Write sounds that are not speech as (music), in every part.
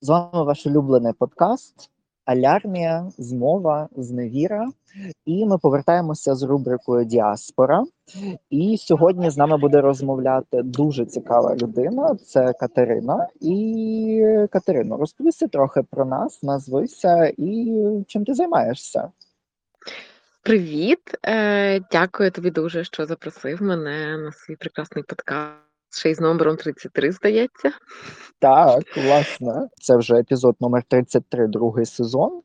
З вами ваш улюблений подкаст Алярмія, змова, зневіра. І ми повертаємося з рубрикою Діаспора. І сьогодні з нами буде розмовляти дуже цікава людина. Це Катерина. І Катерино, розповісти трохи про нас, назвися і чим ти займаєшся. Привіт, Е, дякую тобі дуже, що запросив мене на свій прекрасний подкаст. Ще й з номером 33, здається. Так, власне, це вже епізод номер 33, другий сезон.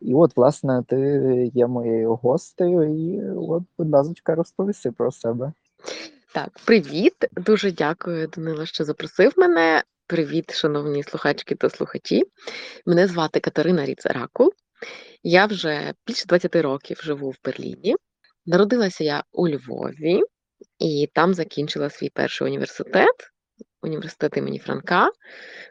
І от, власне, ти є моєю гостею, і от, будь ласка, розповісти про себе. Так, привіт. Дуже дякую, Данила, що запросив мене. Привіт, шановні слухачки та слухачі. Мене звати Катерина Ріцеракул. Я вже більше 20 років живу в Берліні. Народилася я у Львові і там закінчила свій перший університет, університет імені Франка.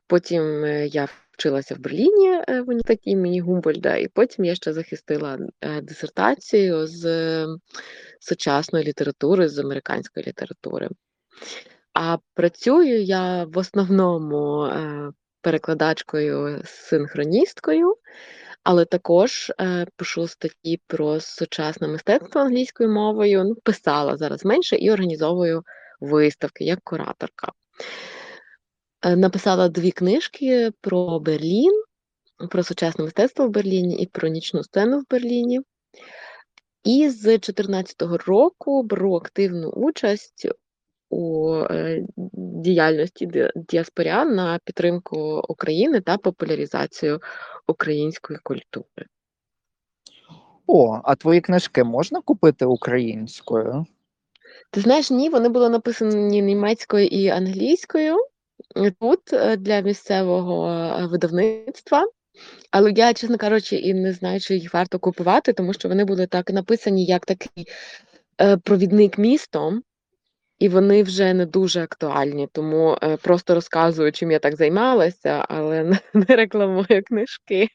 Потім е, я вчилася в Берліні е, в університеті імені Гумбольда, і потім я ще захистила е, дисертацію з сучасної літератури, з американської літератури. А працюю я в основному перекладачкою синхроністкою але також е, пишу статті про сучасне мистецтво англійською мовою. Ну, писала зараз менше і організовую виставки як кураторка. Е, написала дві книжки про Берлін, про сучасне мистецтво в Берліні і про нічну сцену в Берліні. І з 2014 року беру активну участь у е, діяльності діаспорян на підтримку України та популяризацію української культури. О, а твої книжки можна купити українською? Ти знаєш, ні, вони були написані німецькою і англійською тут е, для місцевого е, видавництва. Але я, чесно кажучи, і не знаю, чи їх варто купувати, тому що вони були так написані як такий провідник містом, і вони вже не дуже актуальні. Тому е, просто розказую, чим я так займалася, але не, (laughs) не рекламую книжки.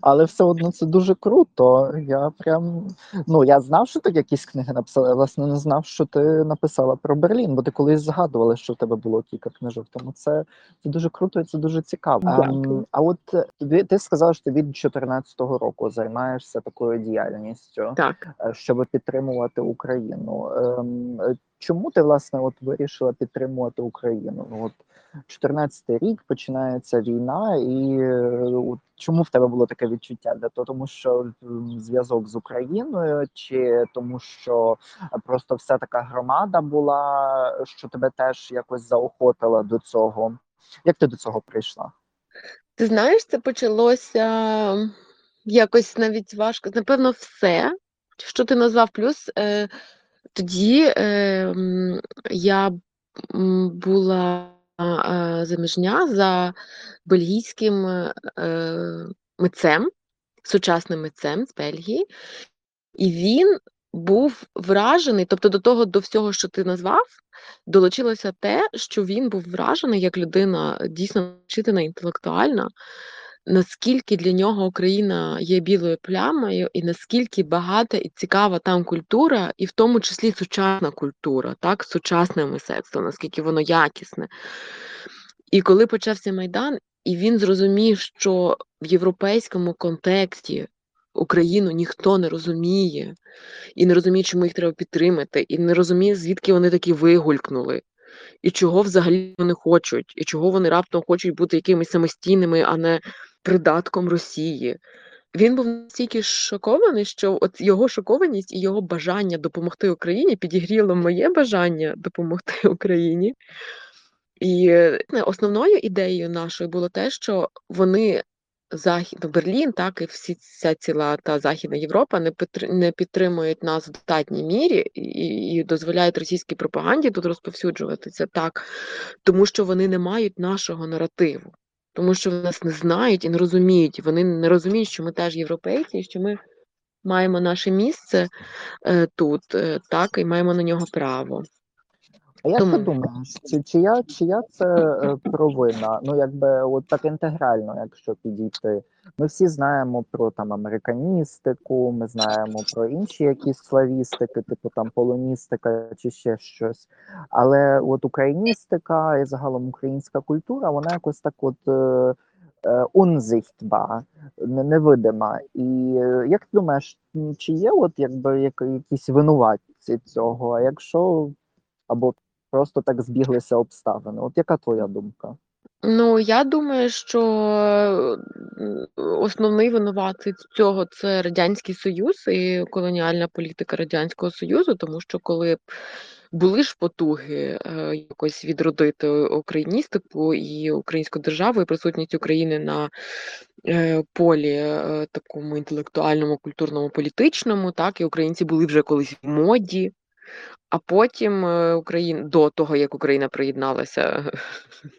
Але все одно це дуже круто. Я прям ну я знав, що ти якісь книги написала. Я власне не знав, що ти написала про Берлін, бо ти колись згадувала, що в тебе було кілька книжок. Тому це це дуже круто і це дуже цікаво. А, а от тобі ти сказала, що ти від 2014 року займаєшся такою діяльністю, так е, щоб підтримувати Україну. Ем, Чому ти власне от вирішила підтримувати Україну? Ну от 14-й рік починається війна, і е, чому в тебе було таке відчуття? Для того, тому що зв'язок з Україною, чи тому, що просто вся така громада була, що тебе теж якось заохотила до цього? Як ти до цього прийшла? Ти знаєш, це почалося якось навіть важко. Напевно, все, що ти назвав, плюс. Е, тоді е, я була е, заміжня за бельгійським е, митцем, сучасним митцем з Бельгії, і він був вражений, тобто до того, до всього, що ти назвав, долучилося те, що він був вражений як людина дійсно вчитана інтелектуальна наскільки для нього Україна є білою плямою, і наскільки багата і цікава там культура, і в тому числі сучасна культура, так, сучасне мистецтво, наскільки воно якісне. І коли почався Майдан, і він зрозумів, що в європейському контексті Україну ніхто не розуміє, і не розуміє, чому їх треба підтримати, і не розуміє, звідки вони такі вигулькнули. І чого взагалі вони хочуть, і чого вони раптом хочуть бути якимись самостійними, а не придатком Росії. Він був настільки шокований, що от його шокованість і його бажання допомогти Україні підігріло моє бажання допомогти (laughs) Україні. І основною ідеєю нашою було те, що вони Захід ну, Берлін, так і всі ця ціла та Західна Європа не не підтримують нас в достатній мірі і, і дозволяють російській пропаганді тут розповсюджуватися так, тому що вони не мають нашого наративу тому що нас не знають і не розуміють. Вони не розуміють, що ми теж європейці, і що ми маємо наше місце е, тут, е, так, і маємо на нього право. А як ти думаєш, чи, чия, чия це е, провина? Ну, якби от так інтегрально, якщо підійти. Ми всі знаємо про там американістику, ми знаємо про інші якісь славістики, типу там полоністика чи ще щось. Але от україністика і загалом українська культура, вона якось так от е, е, невидима. І як ти думаєш, чи є от якби якісь винуватці цього? А якщо або просто так збіглися обставини? От яка твоя думка? Ну, я думаю, що основний винуватець цього це Радянський Союз і колоніальна політика Радянського Союзу, тому що коли були ж потуги е, якось відродити україністику і українську державу, і присутність України на е, полі е, такому інтелектуальному, культурному, політичному, так, і українці були вже колись в моді. А потім е, Україн до того, як Україна приєдналася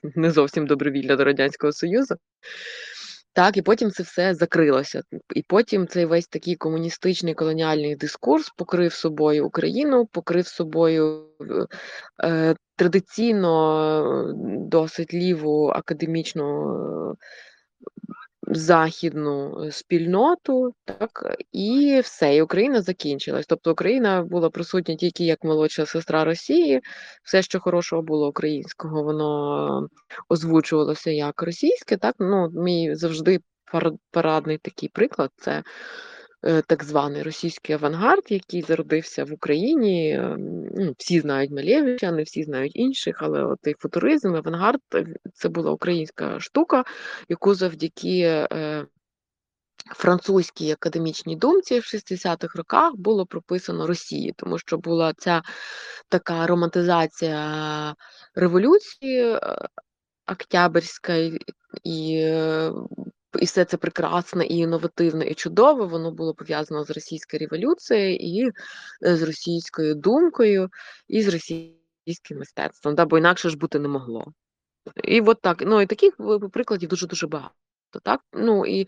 (laughs) не зовсім добровільно до Радянського Союзу. Так, і потім це все закрилося. І потім цей весь такий комуністичний колоніальний дискурс покрив собою Україну, покрив собою е, традиційно досить ліву академічну західну е, спільноту, так, і все, і Україна закінчилась. Тобто Україна була присутня тільки як молодша сестра Росії. Все, що хорошого було українського, воно озвучувалося як російське. Так, ну мій завжди парадний такий приклад це. Е, Так званий російський авангард, який зародився в Україні. ем, Ну, всі знають Малєвича, не всі знають інших, але от цей футуризм, авангард е, це була українська штука, яку завдяки е, французькій академічній думці в 60-х роках було прописано Росії, тому що була ця така романтизація революції Октябрьська і, і, все це прекрасне, і інновативне, і чудове. Воно було пов'язано з російською революцією і з російською думкою, і з російським мистецтвом, да, бо інакше ж бути не могло. І от так, ну і таких прикладів дуже-дуже багато. Так? Ну і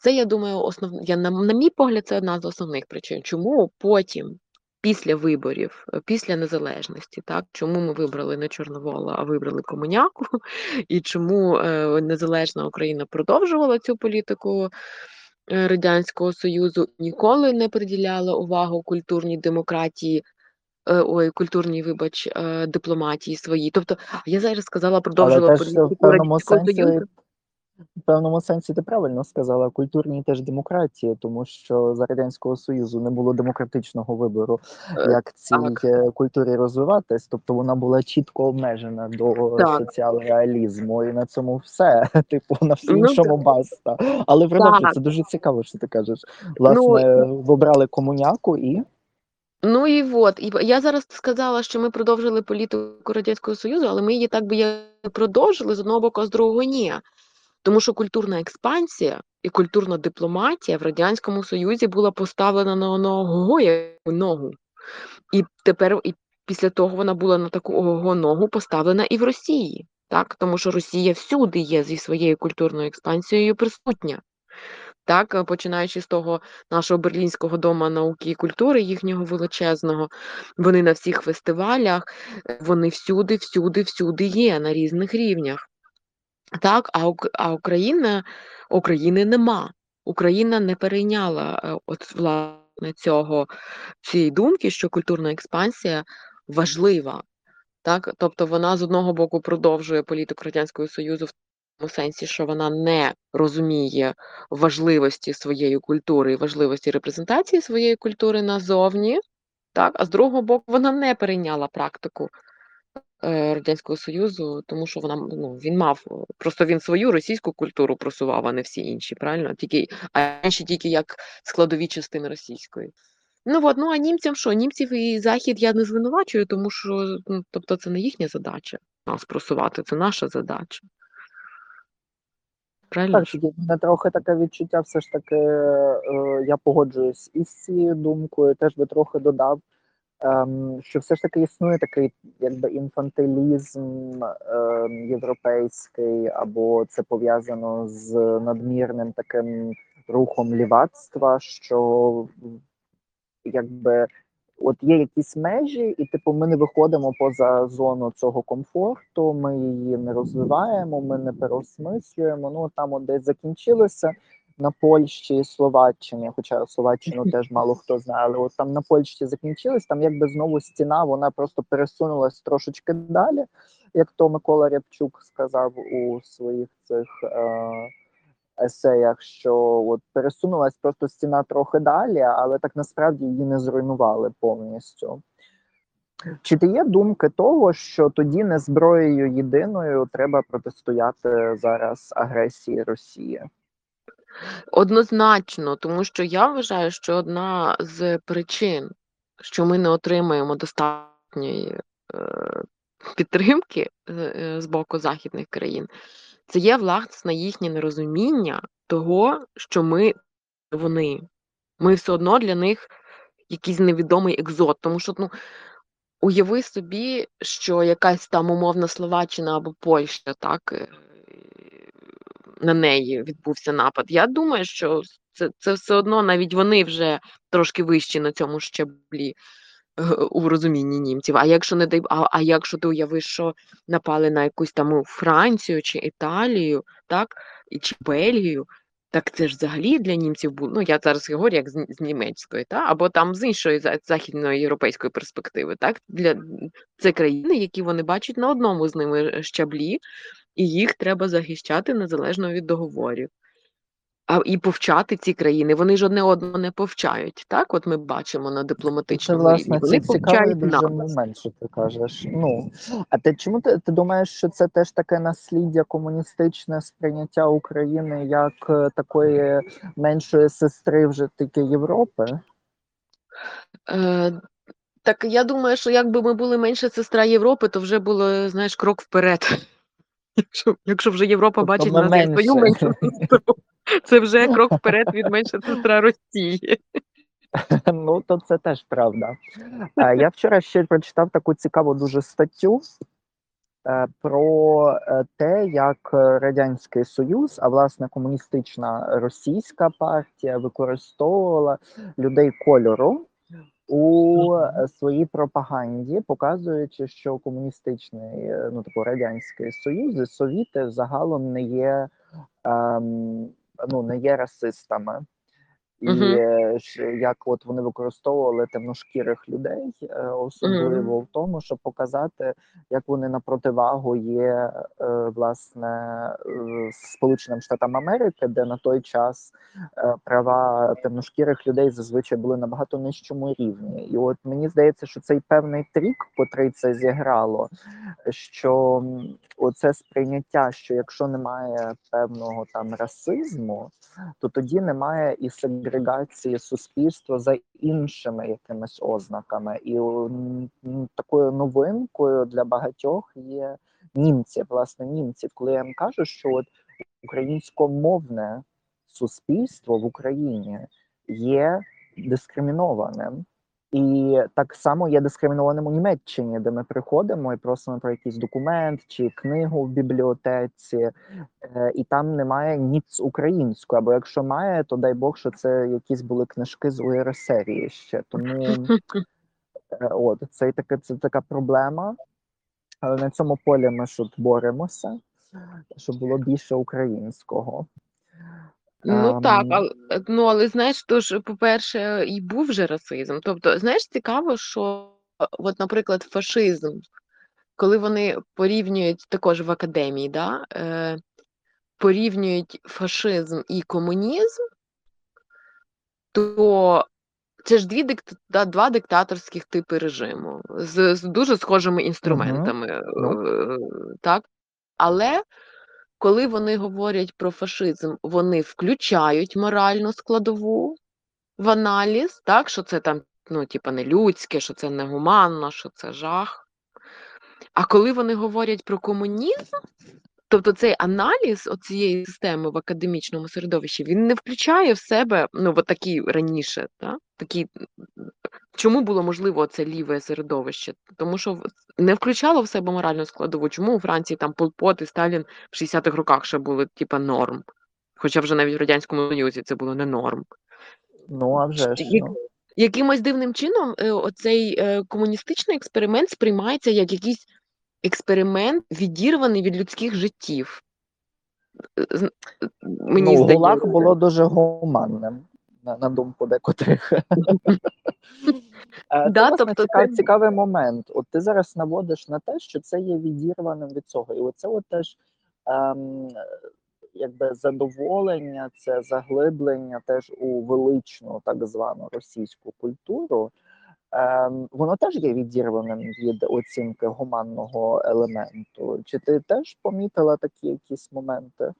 це, я думаю, основ... я, на, на мій погляд, це одна з основних причин. Чому потім, після виборів, е, після незалежності, так, чому ми вибрали не Чорновола, а вибрали комуняку, (laughs) і чому е, незалежна Україна продовжувала цю політику е, Радянського Союзу, ніколи не приділяла увагу культурній демократії. Ой, культурній, вибач, дипломатії своїй. Тобто, я зараз сказала, Але продовжувала політику Радянського Союзу. В певному сенсі ти правильно сказала, культурній теж демократії, тому що за Радянського Союзу не було демократичного вибору, Е, як цій Так, е, культурі розвиватись, тобто вона була чітко обмежена до так. соціал-реалізму, і на цьому все. (laughs) Типу, на всьому Ну, іншому баста. Але продовжуй, це дуже цікаво, що ти кажеш. Ну, Власне, вибрали комуняку і. Ну і от, і я зараз сказала, що ми продовжили політику Радянського Союзу, але ми її так би я продовжили з одного боку, а з другого ні. Тому що культурна експансія і культурна дипломатія в Радянському Союзі була поставлена на ого ногу. І тепер, і після того вона була на таку ого ногу поставлена і в Росії, так? Тому що Росія всюди є зі своєю культурною експансією присутня. Так, е, починаючи з того нашого Берлінського дому науки і культури, їхнього величезного, вони на всіх фестивалях, е, вони всюди, всюди, всюди є на різних рівнях. Так, а, а Україна, України нема. Україна не перейняла е, от власне цього цієї думки, що культурна експансія важлива. Так, тобто вона з одного боку продовжує політику Радянського Союзу в тому сенсі, що вона не розуміє важливості своєї культури і важливості репрезентації своєї культури назовні, так, а з другого боку, вона не перейняла практику Радянського Союзу, тому що вона ну, він мав е, просто він свою російську культуру просував, а не всі інші, правильно? Тільки а інші тільки як складові частини російської. Ну от, ну а німцям що? Німців і Захід я не звинувачую, тому що ну, тобто це не їхня задача нас просувати, це наша задача. Правильно? Так, в мене трохи таке відчуття, все ж таки, е, я погоджуюсь із цією думкою, теж би трохи додав, що все ж таки існує такий якби інфантилізм ем, європейський, або це пов'язано з надмірним таким рухом лівацтва, що якби от є якісь межі, і типу ми не виходимо поза зону цього комфорту, ми її не розвиваємо, ми не переосмислюємо. Ну там от десь закінчилося на Польщі і Словаччині, хоча Словаччину (laughs) теж мало хто знає, але от там на Польщі закінчилось, там якби знову стіна, вона просто пересунулась трошечки далі, як то Микола Рябчук сказав у своїх цих. Е- есеях, що от пересунулась просто стіна трохи далі, але так насправді її не зруйнували повністю. Чи ти є думки того, що тоді не зброєю єдиною треба протистояти зараз агресії Росії? Однозначно, тому що я вважаю, що одна з причин, що ми не отримаємо достатньої е, підтримки е, з боку західних країн, це є власне їхнє нерозуміння того, що ми вони. Ми все одно для них якийсь невідомий екзот. Тому що, ну, уяви собі, що якась там умовна Словаччина або Польща, так, е, на неї відбувся напад. Я думаю, що це, це все одно навіть вони вже трошки вищі на цьому щаблі у розумінні німців. А якщо не дай а, а якщо ти уявиш, що напали на якусь там Францію чи Італію, так, чи Бельгію, так це ж взагалі для німців було. Ну я зараз говорю як з, з німецької, та або там з іншої західної європейської перспективи, так для це країни, які вони бачать на одному з ними щаблі, і їх треба захищати незалежно від договорів. А і повчати ці країни, вони ж одне одного не повчають. Так, от ми бачимо на Це дипломатичному власне рівні. Вони це повчають дуже нас. момент, що ти кажеш. Ну а ти чому ти, ти думаєш, що це теж таке насліддя комуністичне сприйняття України як е, такої меншої сестри вже тільки Європи? Е, так я думаю, що якби ми були менша сестра Європи, то вже було, знаєш, крок вперед. Якщо, якщо вже Європа Тобто бачить нас як свою меншу сестру, це вже крок вперед від менша сестра Росії. Ну, то це теж правда. Е, Я вчора ще прочитав таку цікаву дуже статтю е, про е, те, як Радянський Союз, а власне комуністична російська партія використовувала людей кольору у е, своїй пропаганді, показуючи, що комуністичний е, ну типу радянський союз і совіти загалом не є ем, ну не є расистами. І ж як от вони використовували темношкірих людей, е, особливо в тому, щоб показати, як вони на противагу є е, власне е, Сполученим Штатам Америки, де на той час права темношкірих людей зазвичай були на набагато нижчому рівні. І от мені здається, що цей певний трік, котрий це зіграло, що оце сприйняття, що якщо немає певного там расизму, то тоді немає і сегрегації суспільства за іншими якимись ознаками. І такою новинкою для багатьох є німці, власне, німці. Коли я їм кажу, що от українськомовне суспільство в Україні є дискримінованим. І так само є дискримінованим у Німеччині, де ми приходимо і просимо про якийсь документ чи книгу в бібліотеці, е, і там немає ніц українською. Або якщо має, то дай Бог, що це якісь були книжки з УРСР ще. Тому е, от це таке це така проблема. Але на цьому полі ми от боремося, щоб було більше українського. Ну так, але, ну, але знаєш, то ж, по-перше, і був же расизм. Тобто, знаєш, цікаво, що, е, от, наприклад, фашизм, коли вони порівнюють також в академії, да, е, порівнюють фашизм і комунізм, то це ж дві дикт... да, два диктаторських типи режиму з, з дуже схожими інструментами. Е, Так? Але коли вони говорять про фашизм, вони включають моральну складову в аналіз, так, що це там, ну, типа, не людське, що це негуманно, що це жах. А коли вони говорять про комунізм, тобто цей аналіз цієї системи в академічному середовищі, він не включає в себе, ну, от такі раніше, так, такі, чому було можливо це ліве середовище? Тому що не включало в себе моральну складову. Чому у Франції там Пол Пот і Сталін в 60-х роках ще були, типа, норм? Хоча вже навіть в Радянському Союзі це було не норм. Ну, а вже ж, ну. якимось дивним чином е, оцей е, комуністичний експеримент сприймається як якийсь експеримент, відірваний від людських життів. Мені ну, здається. ГУЛАГ було дуже гуманним, на, на думку декотрих. Е, (laughs) Це, тобто цікавий, це- цікавий момент. От ти зараз наводиш на те, що це є відірваним від цього. І оце от теж ем, якби задоволення, це заглиблення теж у величну так звану російську культуру. Ем, воно теж є відірваним від оцінки гуманного елементу. Чи ти теж помітила такі якісь моменти?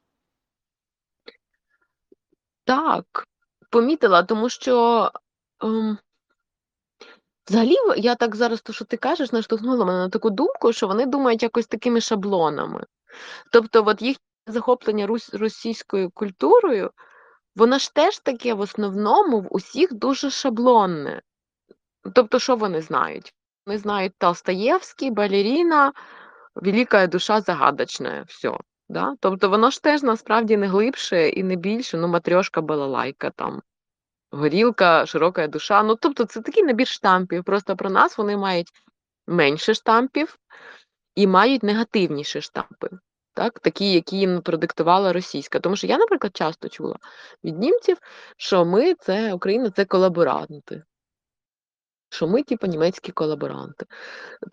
Так, помітила, тому що ем, взагалі я так зараз, то, що ти кажеш, наштовхнула мене на таку думку, що вони думають якось такими шаблонами. Тобто, от їх захоплення рус- російською культурою, воно ж теж таке в основному в усіх дуже шаблонне. Тобто, що вони знають? Вони знають Толстоєвський, балеріна, велика душа загадочна, все. Да? Тобто воно ж теж насправді не глибше і не більше, ну, матрьошка балалайка там, горілка, широка душа. Ну, тобто це такий набір штампів. Просто про нас вони мають менше штампів і мають негативніші штампи. Так, такі, які їм продиктувала російська. Тому що я, наприклад, часто чула від німців, що ми це Україна це колаборанти. Що ми, типу, німецькі колаборанти.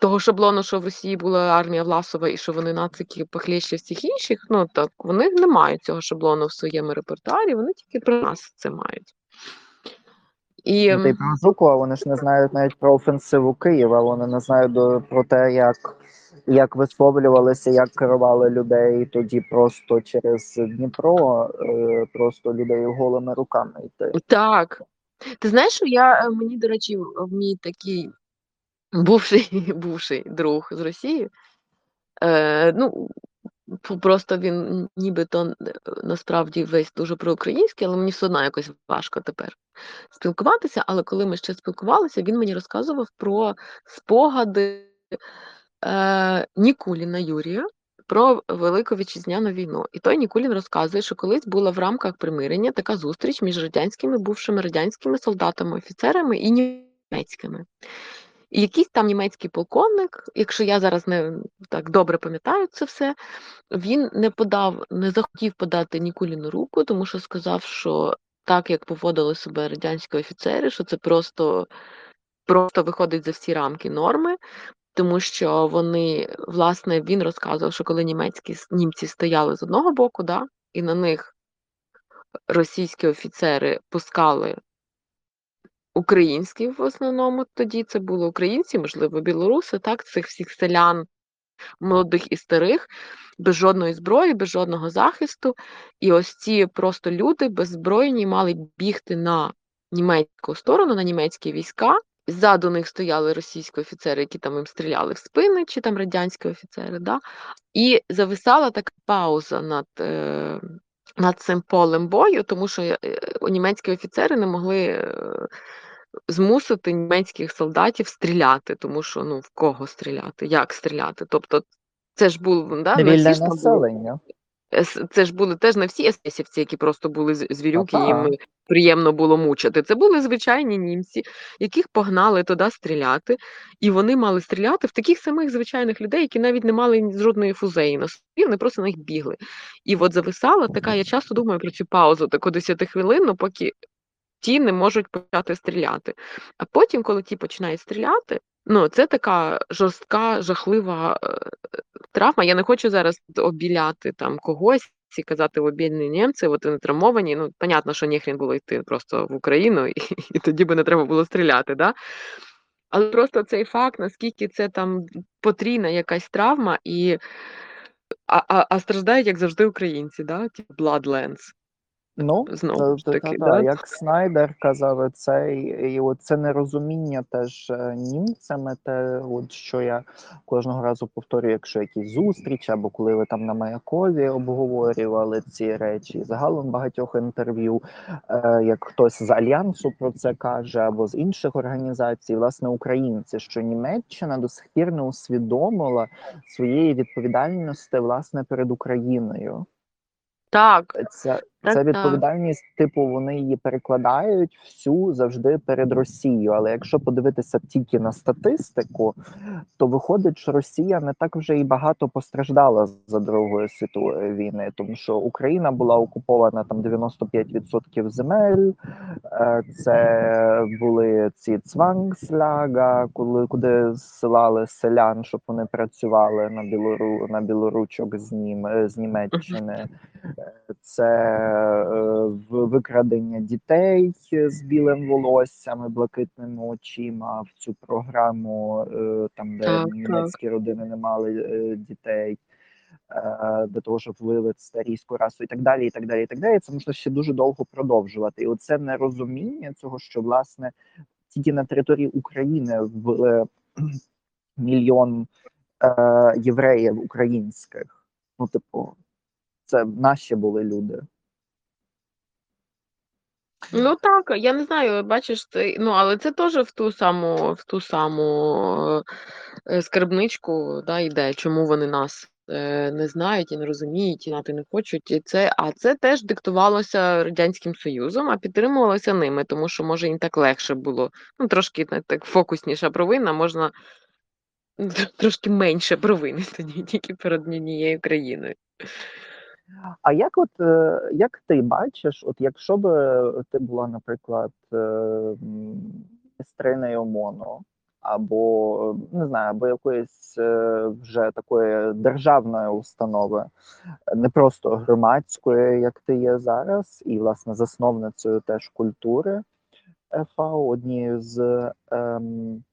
Того шаблону, що в Росії була армія Власова і що вони нацики похлеще всіх інших, ну так вони не мають цього шаблону в своєму репертуарі, вони тільки про нас це мають. І Ну, та й про Жукова вони ж не знають навіть про офенсиву Києва, вони не знають до, про те, як, як висловлювалися, як керували людей тоді просто через Дніпро, е, просто людей голими руками йти. так. Ти знаєш, що я е, мені, до речі, мій такий бувший, (laughs) бувший друг з Росії, е, ну, просто він нібито насправді весь дуже проукраїнський, але мені все одно якось важко тепер спілкуватися. Але коли ми ще спілкувалися, він мені розказував про спогади е, Нікуліна Юрія про Велику Вітчизняну війну. І той Нікулін розказує, що колись була в рамках примирення така зустріч між радянськими бувшими радянськими солдатами, офіцерами і німецькими. І якийсь там німецький полковник, якщо я зараз не так добре пам'ятаю це все, він не подав, не захотів подати Нікуліну руку, тому що сказав, що так як поводили себе радянські офіцери, що це просто, просто виходить за всі рамки норми, тому що вони, власне, він розказував, що коли німецькі німці стояли з одного боку, да, і на них російські офіцери пускали українські в основному тоді це були українці, можливо, білоруси, так, цих всіх селян, молодих і старих, без жодної зброї, без жодного захисту. І ось ці просто люди беззбройні мали бігти на німецьку сторону, на німецькі війська. Ззаду них стояли російські офіцери, які там їм стріляли в спини, чи там радянські офіцери. Да? І зависала така пауза над, е, над цим полем бою, тому що е, німецькі офіцери не могли е, змусити німецьких солдатів стріляти, тому що ну в кого стріляти, як стріляти? Тобто це ж був да, не Вільне населення. Ес- Це ж були теж не всі есесівці, які просто були звірюки, Ага. їм приємно було мучити. Це були звичайні німці, яких погнали туди стріляти, і вони мали стріляти в таких самих звичайних людей, які навіть не мали жодної фузеї на собі, вони просто на них бігли. І от зависала така, я часто думаю про цю паузу, таку 10 хвилину, поки ті не можуть почати стріляти. А потім, коли ті починають стріляти, ну це така жорстка, жахлива е, травма. Я не хочу зараз обіляти там когось і казати о, бідні німці, от вони травмовані. Ну, понятно, що ніхрен було йти просто в Україну, і, і тоді би не треба було стріляти. Да? Але просто цей факт, наскільки це там потрійна якась травма, і а, а, а страждають, як завжди, українці, да? Bloodlands. Ну, Знову ж та- та- таки, та, да? як Снайдер казав, це і це нерозуміння теж е, німцями, те, от що я кожного разу повторюю, якщо якісь зустрічі, або коли ви там на Маякові обговорювали ці речі, загалом багатьох інтерв'ю, е, як хтось з альянсу про це каже, або з інших організацій, власне, українці, що Німеччина до сих пір не усвідомила своєї відповідальності власне перед Україною. Так, Так, Це відповідальність, типу, вони її перекладають всю завжди перед Росією. Але якщо подивитися тільки на статистику, то виходить, що Росія не так вже і багато постраждала за Другої світової війни, тому що Україна була окупована там 95% земель. Е, Це були ці цвангсляга, коли куди зсилали селян, щоб вони працювали на білору на білоручок з нім з Німеччини. Е, Це викрадення дітей з білим волоссям і блакитними очима в цю програму, е, там де Так, так. німецькі родини не мали е, дітей. е, Для того, щоб вивести старійську расу і так далі, і так далі, і так далі. Це можна ще дуже довго продовжувати. І оце нерозуміння цього, що власне тільки на території України в мільйон е, євреїв українських. Ну, типу, це наші були люди. Ну так, я не знаю, бачиш, це, ну, але це теж в ту саму, в ту саму е, скарбничку, да, йде, чому вони нас е, не знають і не розуміють, і знати не хочуть. І це, а це теж диктувалося Радянським Союзом, а підтримувалося ними, тому що може їм так легше було. Ну, трошки так фокусніша провина, можна трошки менше провини тоді тільки перед однією країною. А як от е, як ти бачиш, от якщо б ти була, наприклад, е, м, ОМОНу, або не знаю, або якоїсь е, вже такої державної установи, не просто громадської, як ти є зараз, і власне засновницею теж культури ФАО, однією з ем,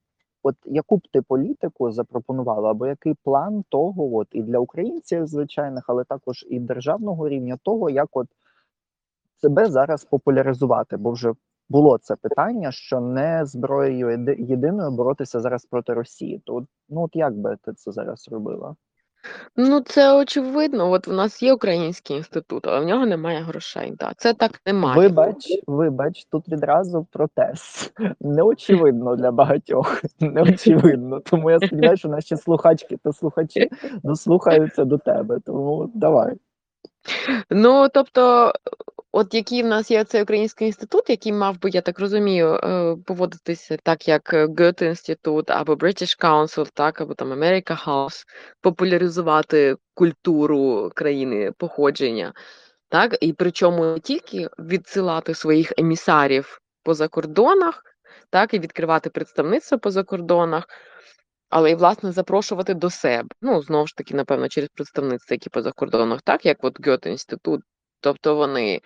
От яку б ти політику запропонувала, або який план того, от і для українців звичайних, але також і державного рівня того, як от себе зараз популяризувати, бо вже було це питання, що не зброєю єдиною боротися зараз проти Росії. То ну от як би ти це зараз робила? Ну, це очевидно. От в нас є український інститут, але в нього немає грошей. Да. Це так немає. Вибач, вибач, тут відразу протест. (laughs) Неочевидно для багатьох. (laughs) Неочевидно. Тому я сподіваюся, що наші слухачки та слухачі дослухаються до тебе. Тому давай. Ну, тобто, от який в нас є цей український інститут, який мав би, я так розумію, е, поводитися так, як Goethe інститут або British Council, так, або там America House, популяризувати культуру країни походження, так, і причому не тільки відсилати своїх емісарів по закордонах, так, і відкривати представництво по закордонах, але і, власне, запрошувати до себе. Ну, знову ж таки, напевно, через представництва, які по закордонах, так, як от Гьоте інститут. Тобто вони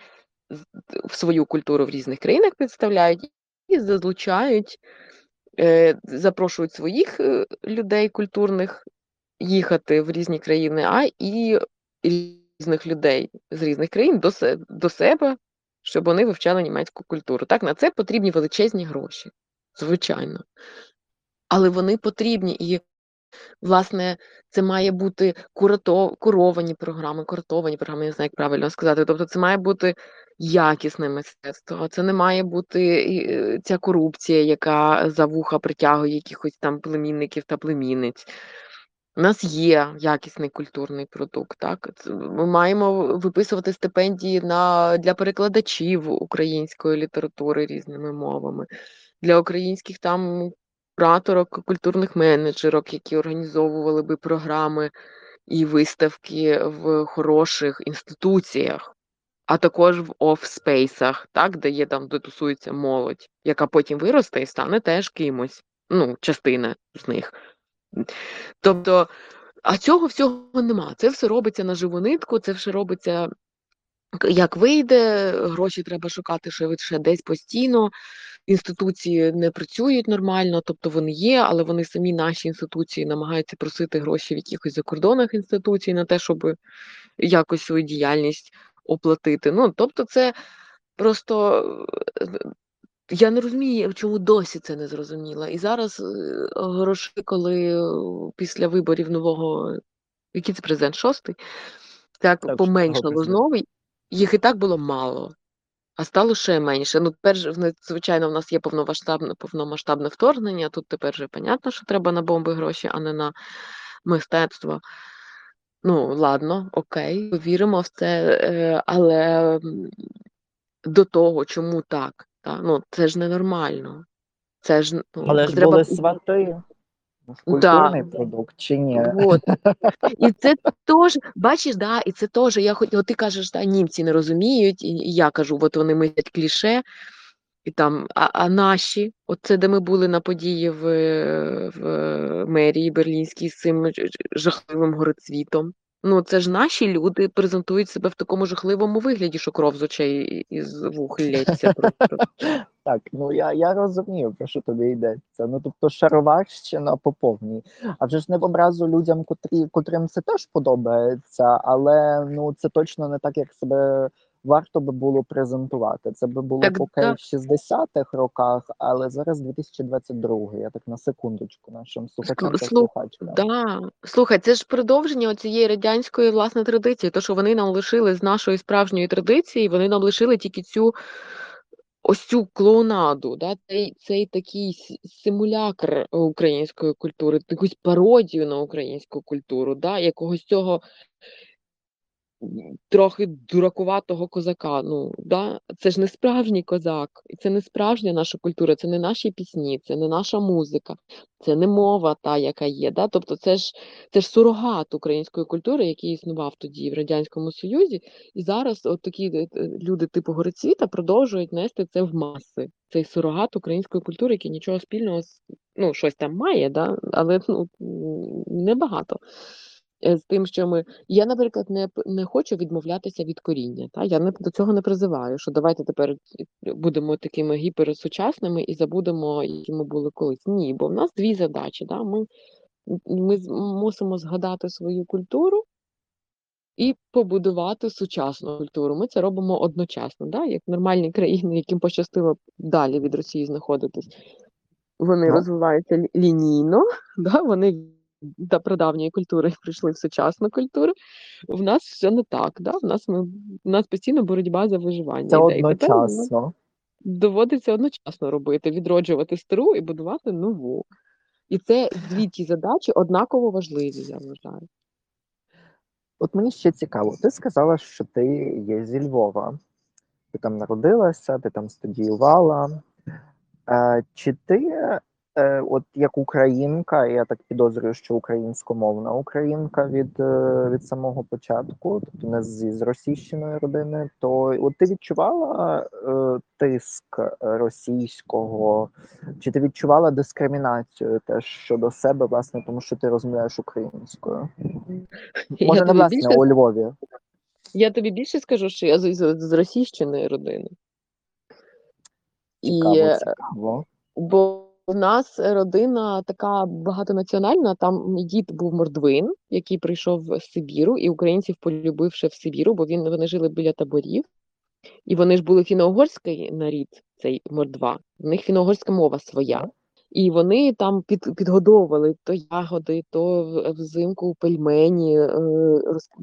в свою культуру в різних країнах представляють і залучають, е, запрошують своїх е, людей культурних їхати в різні країни, а і різних людей з різних країн до, до себе, щоб вони вивчали німецьку культуру. Так, на це потрібні величезні гроші, звичайно. Але вони потрібні і Власне, це має бути курато куровані програми, куратовані програми, я не знаю, як правильно сказати. Тобто це має бути якісне мистецтво. Це не має бути е, ця корупція, яка за вуха притягує якихось там племінників та племінниць. У нас є якісний культурний продукт. Так? Ми маємо виписувати стипендії на, для перекладачів української літератури різними мовами, для українських там кураторок, культурних менеджерок, які організовували би програми і виставки в хороших інституціях, а також в офспейсах, так, де є там, де тусується молодь, яка потім виросте і стане теж кимось. Ну, частина з них. Тобто, а цього всього нема. Це все робиться на живу нитку, це все робиться як вийде, гроші треба шукати швидше десь постійно. Інституції не працюють нормально, тобто вони є, але вони самі наші інституції намагаються просити гроші в якихось закордонних інституцій на те, щоб якось свою діяльність оплатити. Ну, тобто, це просто е, я не розумію, чому досі це не зрозуміло. І зараз е, гроші, коли е, після виборів нового, який це президент шостий, так Так, поменшало знову, їх і так було мало. А стало ще менше. Ну, тепер звичайно, в нас є повномасштабне, повномасштабне вторгнення. Тут тепер вже понятно, що треба на бомби гроші, а не на мистецтво. Ну, ладно, окей, повіримо в це, е, але до того, чому так? Та? Ну, це ж ненормально. Це ж ну, Але ж були свати. Да. Продукт чи ні? Вот. (laughs) І це теж, бачиш, да, і це теж, я хоч, от ти кажеш, да, німці не розуміють, і, я кажу, от вони мислять кліше, і там, а, а наші, от це де ми були на події в, в мерії Берлінській з цим ж- жахливим горецвітом. Ну, це ж наші люди презентують себе в такому жахливому вигляді, що кров з очей і з вух лється. (laughs) Так, ну я, я розумію, про що тобі йдеться. Ну тобто шароварщина по повній. А вже ж не в образу людям, котрі, котрим це теж подобається, але ну це точно не так, як себе варто би було презентувати. Це би було Так, поки да. в 60-х роках, але зараз 2022. Я так на секундочку нашим слухачам слух- Да. Слухай, це ж продовження цієї радянської власне традиції. То, що вони нам лишили з нашої справжньої традиції, вони нам лишили тільки цю ось цю клоунаду, да? цей, цей такий симулякр української культури, якусь пародію на українську культуру, да? якогось цього трохи дуракуватого козака. Ну, да? Це ж не справжній козак, і це не справжня наша культура, це не наші пісні, це не наша музика, це не мова та, яка є. Да? Тобто це ж, це ж сурогат української культури, який існував тоді в Радянському Союзі, і зараз от такі е, е, люди типу Горецвіта продовжують нести це в маси. Цей сурогат української культури, який нічого спільного ну, щось там має, да? але ну, небагато. З тим, що ми. Я, наприклад, не, не хочу відмовлятися від коріння. Та? Я не, до цього не призиваю, що давайте тепер е, будемо такими гіперсучасними і забудемо, які ми були колись. Ні, бо в нас дві задачі. Да? Ми, ми мусимо згадати свою культуру і побудувати сучасну культуру. Ми це робимо одночасно, да? як нормальні країни, яким пощастило далі від Росії знаходитись. Вони розвиваються лінійно, (laughs) да? вони до прадавньої культури прийшли в сучасну культуру. В нас все не так. Да? В нас ми в нас постійно боротьба за виживання. Це йде. І тепер нам одночасно. доводиться одночасно робити, відроджувати стару і будувати нову. І це дві ті задачі однаково важливі, я вважаю. От мені ще цікаво, ти сказала, що ти є зі Львова. Ти там народилася, ти там студіювала. Е, чи ти, е, от як українка, я так підозрюю, що українськомовна українка від, е, від самого початку, тобто не з російщиної родини, то от ти відчувала е, тиск російського, чи ти відчувала дискримінацію теж щодо себе, власне, тому що ти розмовляєш українською? Я не власне більше- у Львові. Я тобі більше скажу, що я з, з, з російщиної родини. Цікаво, е, цікаво. бо в нас родина така багатонаціональна. Там мій дід був мордвин, який прийшов з Сибіру, і українців полюбив ще в Сибіру, бо він вони жили біля таборів, і вони ж були фіно-угорський нарід, цей мордва. В них фіно-угорська мова своя. І вони там під, підгодовували то ягоди, то взимку пельмені, е,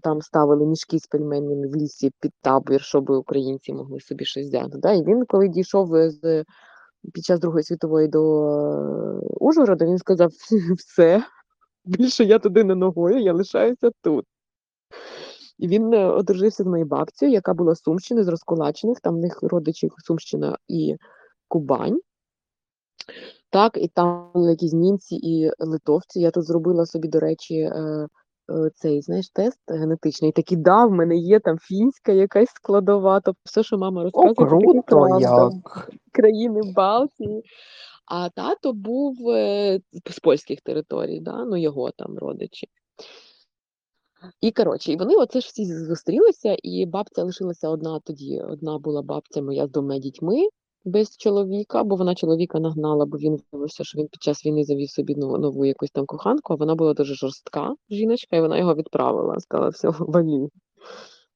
там ставили мішки з пельменями в лісі під табір, щоб українці могли собі щось взяти. Да? І він, коли дійшов з, під час Другої світової до е, Ужгорода, він сказав: (laughs) все, більше я туди не ногою, я лишаюся тут. І він е, одружився з моєю бабцею, яка була з Сумщини, з Розкулачених, там в них родичі Сумщина і Кубань. Так, і там були якісь німці і литовці. Я тут зробила собі, до речі, е, цей знаєш, тест генетичний. Такий, да, в мене є там фінська якась складова. Тобто все, що мама О, розказує, таке круто, правда. як. країни Балтії. А тато був е, з польських територій, да? ну його там родичі. І коротше, і вони оце ж всі зустрілися, і бабця лишилася одна тоді. Одна була бабця моя з двома дітьми без чоловіка, бо вона чоловіка нагнала, бо він виявився, що він під час війни завів собі нову, нову якусь там коханку, а вона була дуже жорстка жіночка, і вона його відправила, сказала, все, (laughs) валі.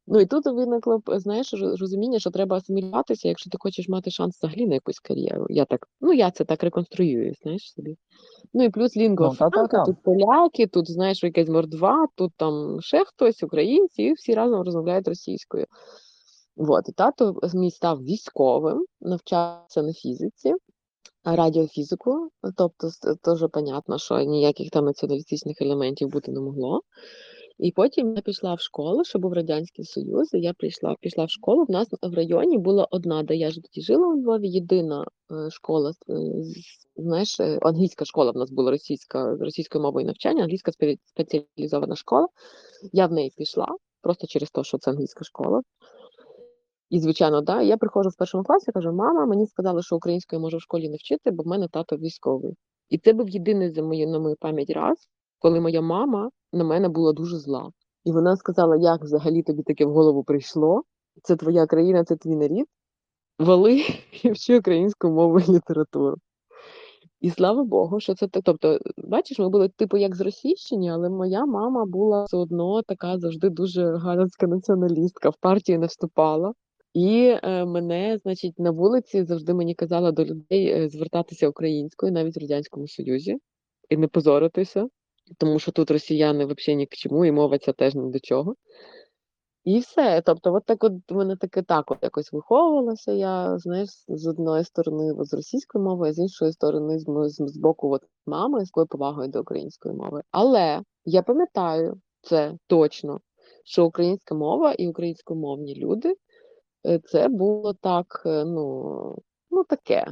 Ну і тут виникло, знаєш, розуміння, що треба асимілюватися, якщо ти хочеш мати шанс взагалі на якусь кар'єру. Я так, ну я це так реконструюю, знаєш собі. Ну і плюс лінгва Ну, франка, тут поляки, тут знаєш якась мордва, тут там ще хтось, українці, і всі разом розмовляють російською. Вот, і тато мій став військовим, навчався на фізиці, радіофізику, тобто теж понятно, що ніяких там націоналістичних елементів бути не могло. І потім я пішла в школу, що був Радянський Союз, і я прийшла, пішла в школу. В нас в районі була одна, де я ж тоді жила у Львові, єдина е, школа, е, знаєш, е, англійська школа в нас була російська, з російською мовою навчання, англійська спеціалізована школа. Я в неї пішла, просто через те, що це англійська школа. І, звичайно, да, я приходжу в першому класі, кажу, мама, мені сказали, що українською можу в школі не вчити, бо в мене тато військовий. І це був єдиний за мою, на мою пам'ять раз, коли моя мама на мене була дуже зла. І вона сказала, як взагалі тобі таке в голову прийшло? Це твоя країна, це твій нарід. Вали (laughs) і вчи українську мову і літературу. І слава Богу, що це так. Тобто, бачиш, ми були типу як зросійщені, але моя мама була все одно така завжди дуже галицька націоналістка, в партію не вступала. І е, мене, значить, на вулиці завжди мені казала до людей е, звертатися українською, навіть в Радянському Союзі, і не позоритися, тому що тут росіяни взагалі ні к чому, і мова ця теж ні до чого. І все. Тобто, от так от мене таке так от якось виховувалася я, знаєш, з одної сторони з російської мови, а з іншої сторони з, з, боку от, мами з такою повагою до української мови. Але я пам'ятаю це точно, що українська мова і українськомовні люди це було так, е, ну, ну таке.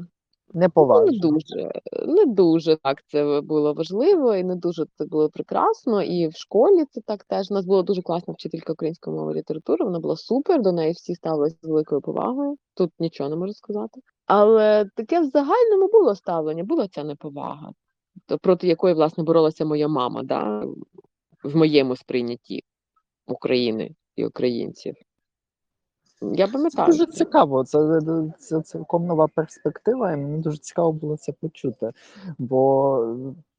Ну, не дуже, не дуже так це було важливо, і не дуже це було прекрасно. І в школі це так теж. У нас була дуже класна вчителька української мови і літератури. Вона була супер, до неї всі ставилися з великою повагою. Тут нічого не можу сказати. Але таке в загальному було ставлення, була ця неповага, то- проти якої, власне, боролася моя мама, да, в моєму сприйнятті України і українців. Я Це пам'ятаю. дуже цікаво. Це, це цілком нова перспектива, і мені дуже цікаво було це почути. Бо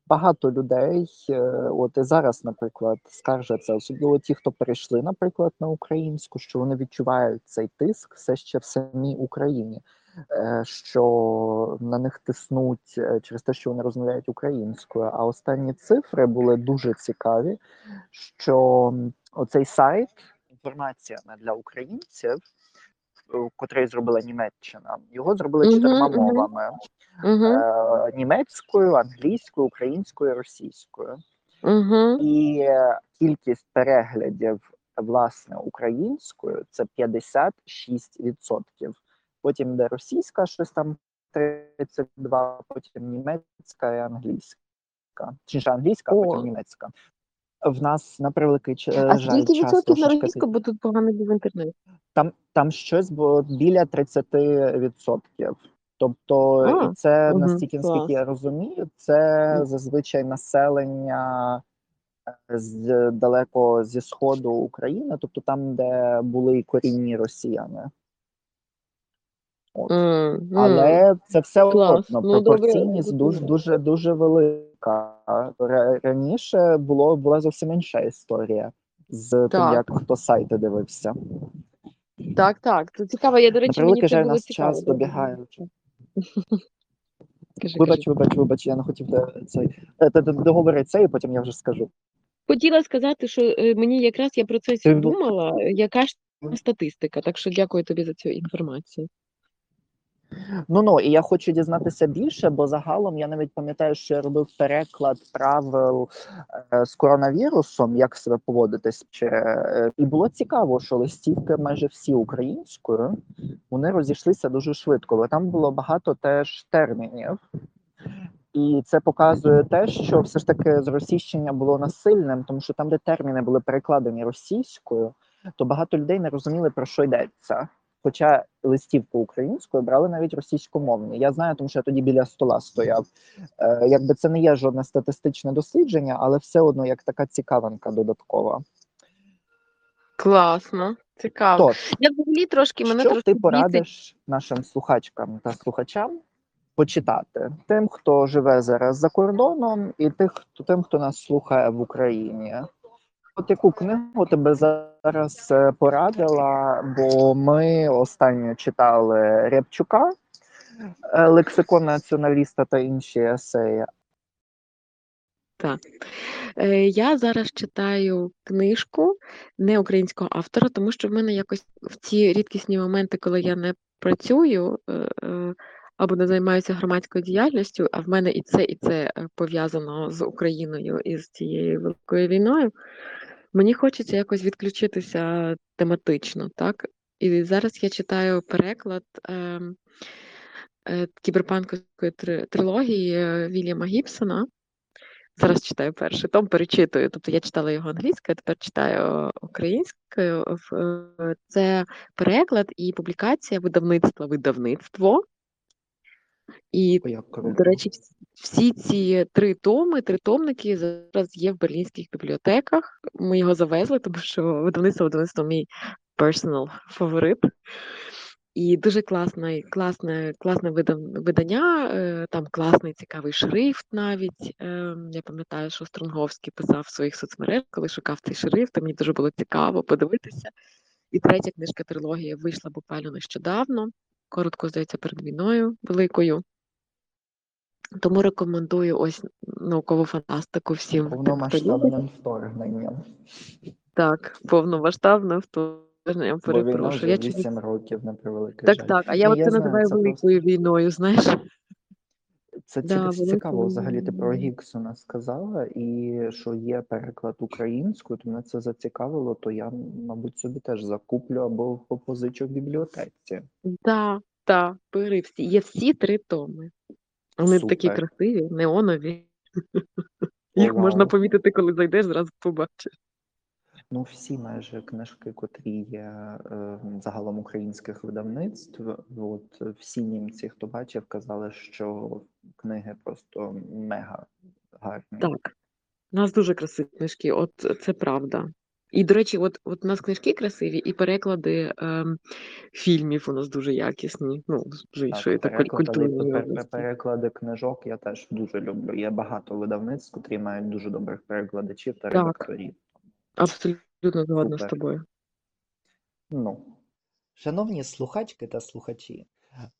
багато людей, е, от і зараз, наприклад, скаржаться, особливо ті, хто перейшли, наприклад, на українську, що вони відчувають цей тиск все ще в самій Україні, е, що на них тиснуть е, через те, що вони розмовляють українською. А останні цифри були дуже цікаві, що оцей сайт інформація не для українців, е, котрий зробила Німеччина, його зробили чотирма мгм. мовами: Угу, е, німецькою, англійською, українською, російською. угу. І кількість переглядів власне українською це 56%. Потім йде російська, щось там 32, потім німецька і англійська. Чи англійська, а потім німецька. В нас на превеликий ч- е, А жаль скільки відсотків на російську, бо тут поганий був інтернет. там, там щось було біля 30%. Тобто, А, це мгм, настільки, наскільки я розумію, це зазвичай населення е, з далеко зі сходу України, тобто там, де були корінні росіяни. От. М, м. Але це все Клас. одно Ну, пропорційність дуже дуже дуже велика. Ра- Раніше було була зовсім інша історія з тим, як хто сайти дивився. Так, так. Це цікаво. Я, до речі, мені це жаль, було нас цікаво. час добігає. Кажи, Вибач, кажи. вибач, вибач, я не хотів де- цей е, договори це, і потім я вже скажу. Хотіла сказати, що е, мені якраз я про це Ти думала, е, яка ж статистика. Так що дякую тобі за цю інформацію. Ну ну і я хочу дізнатися більше, бо загалом я навіть пам'ятаю, що я робив переклад правил е, з коронавірусом, як себе поводитись. Е, і було цікаво, що листівки майже всі українською вони розійшлися дуже швидко, бо там було багато теж термінів. І це показує те, що все ж таки зросійщення було насильним, тому що там, де терміни були перекладені російською, то багато людей не розуміли про що йдеться. Хоча листівку українською брали навіть російськомовні. Я знаю, тому що я тоді біля стола стояв. Е, якби це не є жодне статистичне дослідження, але все одно як така цікавинка додаткова. Класно, цікаво. Тож, Я взагалі трошки мене що трошки ти порадиш нашим слухачкам та слухачам почитати тим, хто живе зараз за кордоном, і тих, хто тим, хто нас слухає в Україні? От яку книгу тебе зараз е, порадила? Бо ми останньо читали Рябчука, е, лексикон націоналіста та інші есеї. Е, Я зараз читаю книжку не українського автора, тому що в мене якось в ці рідкісні моменти, коли я не працюю або не займаюся громадською діяльністю, а в мене і це, і це пов'язано з Україною і з цією великою війною. Мені хочеться якось відключитися тематично, так? І зараз я читаю переклад ем, е, кіберпанковської трилогії е, Вільяма Гібсона. Зараз читаю перший том, перечитую. Тобто я читала його англійською, тепер читаю українською. Е, Це переклад і публікація видавництва видавництво. І. До речі, всі ці три томи, три томники зараз є в берлінських бібліотеках. Ми його завезли, тому що видавництво видавництво мій personal фаворит. І дуже класне, класне, класне видання, е, там класний цікавий шрифт навіть. Е, Я пам'ятаю, що Стронговський писав в своїх соцмережах, коли шукав цей шрифт, мені дуже було цікаво подивитися. І третя книжка трилогії вийшла буквально нещодавно, коротко, здається, перед війною великою. Тому рекомендую ось наукову фантастику всім. Повномасштабним вторгненням. Так, повномасштабне вторгнення, Бо війна перепрошую. Я чомусь 8 років, на превелике. так, жаль. так. А я я це називаю великою війною, знаєш. Це Да, цікаво великою взагалі ти про. Гіксона сказала, і що є переклад українською, то мене це зацікавило, то я, мабуть, собі теж закуплю або позичу в бібліотеці. Да, так, бери всі. Є всі три томи. Вони такі красиві, неонові. (laughs) Їх можна помітити, коли зайдеш, зразу побачиш. Ну, всі майже книжки, котрі є е, загалом українських видавництв, от е, всі німці, хто бачив, казали, що книги просто мега гарні. Так. У нас дуже красиві книжки, от це правда. І, до речі, от, от у нас книжки красиві, і переклади ем, фільмів у нас дуже якісні. Ну, з іншої Так, такої області. переклади книжок я теж дуже люблю. Є багато видавництв, котрі мають дуже добрих перекладачів та редакторів. Абсолютно згодна з Супер. тобою. Ну, шановні слухачки та слухачі,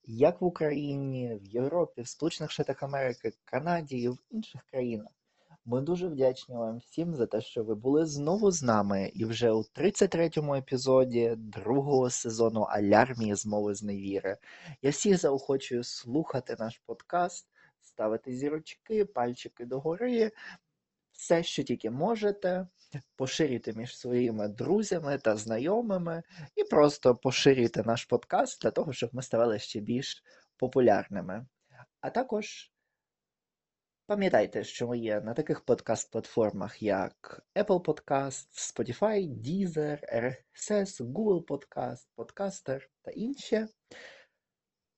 як в Україні, в Європі, в Сполучених Штатах Америки, Канаді і в інших країнах, ми дуже вдячні вам всім за те, що ви були знову з нами, і вже у 33-му епізоді другого сезону Алярмії з мови з невіри. Я всіх заохочую слухати наш подкаст, ставити зірочки, пальчики догори, все, що тільки можете. Поширюйте між своїми друзями та знайомими і просто поширюйте наш подкаст для того, щоб ми ставали ще більш популярними. А також пам'ятайте, що ми є на таких подкаст-платформах, як Apple Podcast, Spotify, Deezer, RSS, Google Podcast, Podcaster та інші.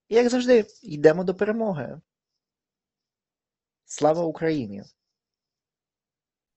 І як завжди, йдемо до перемоги. Слава Україні!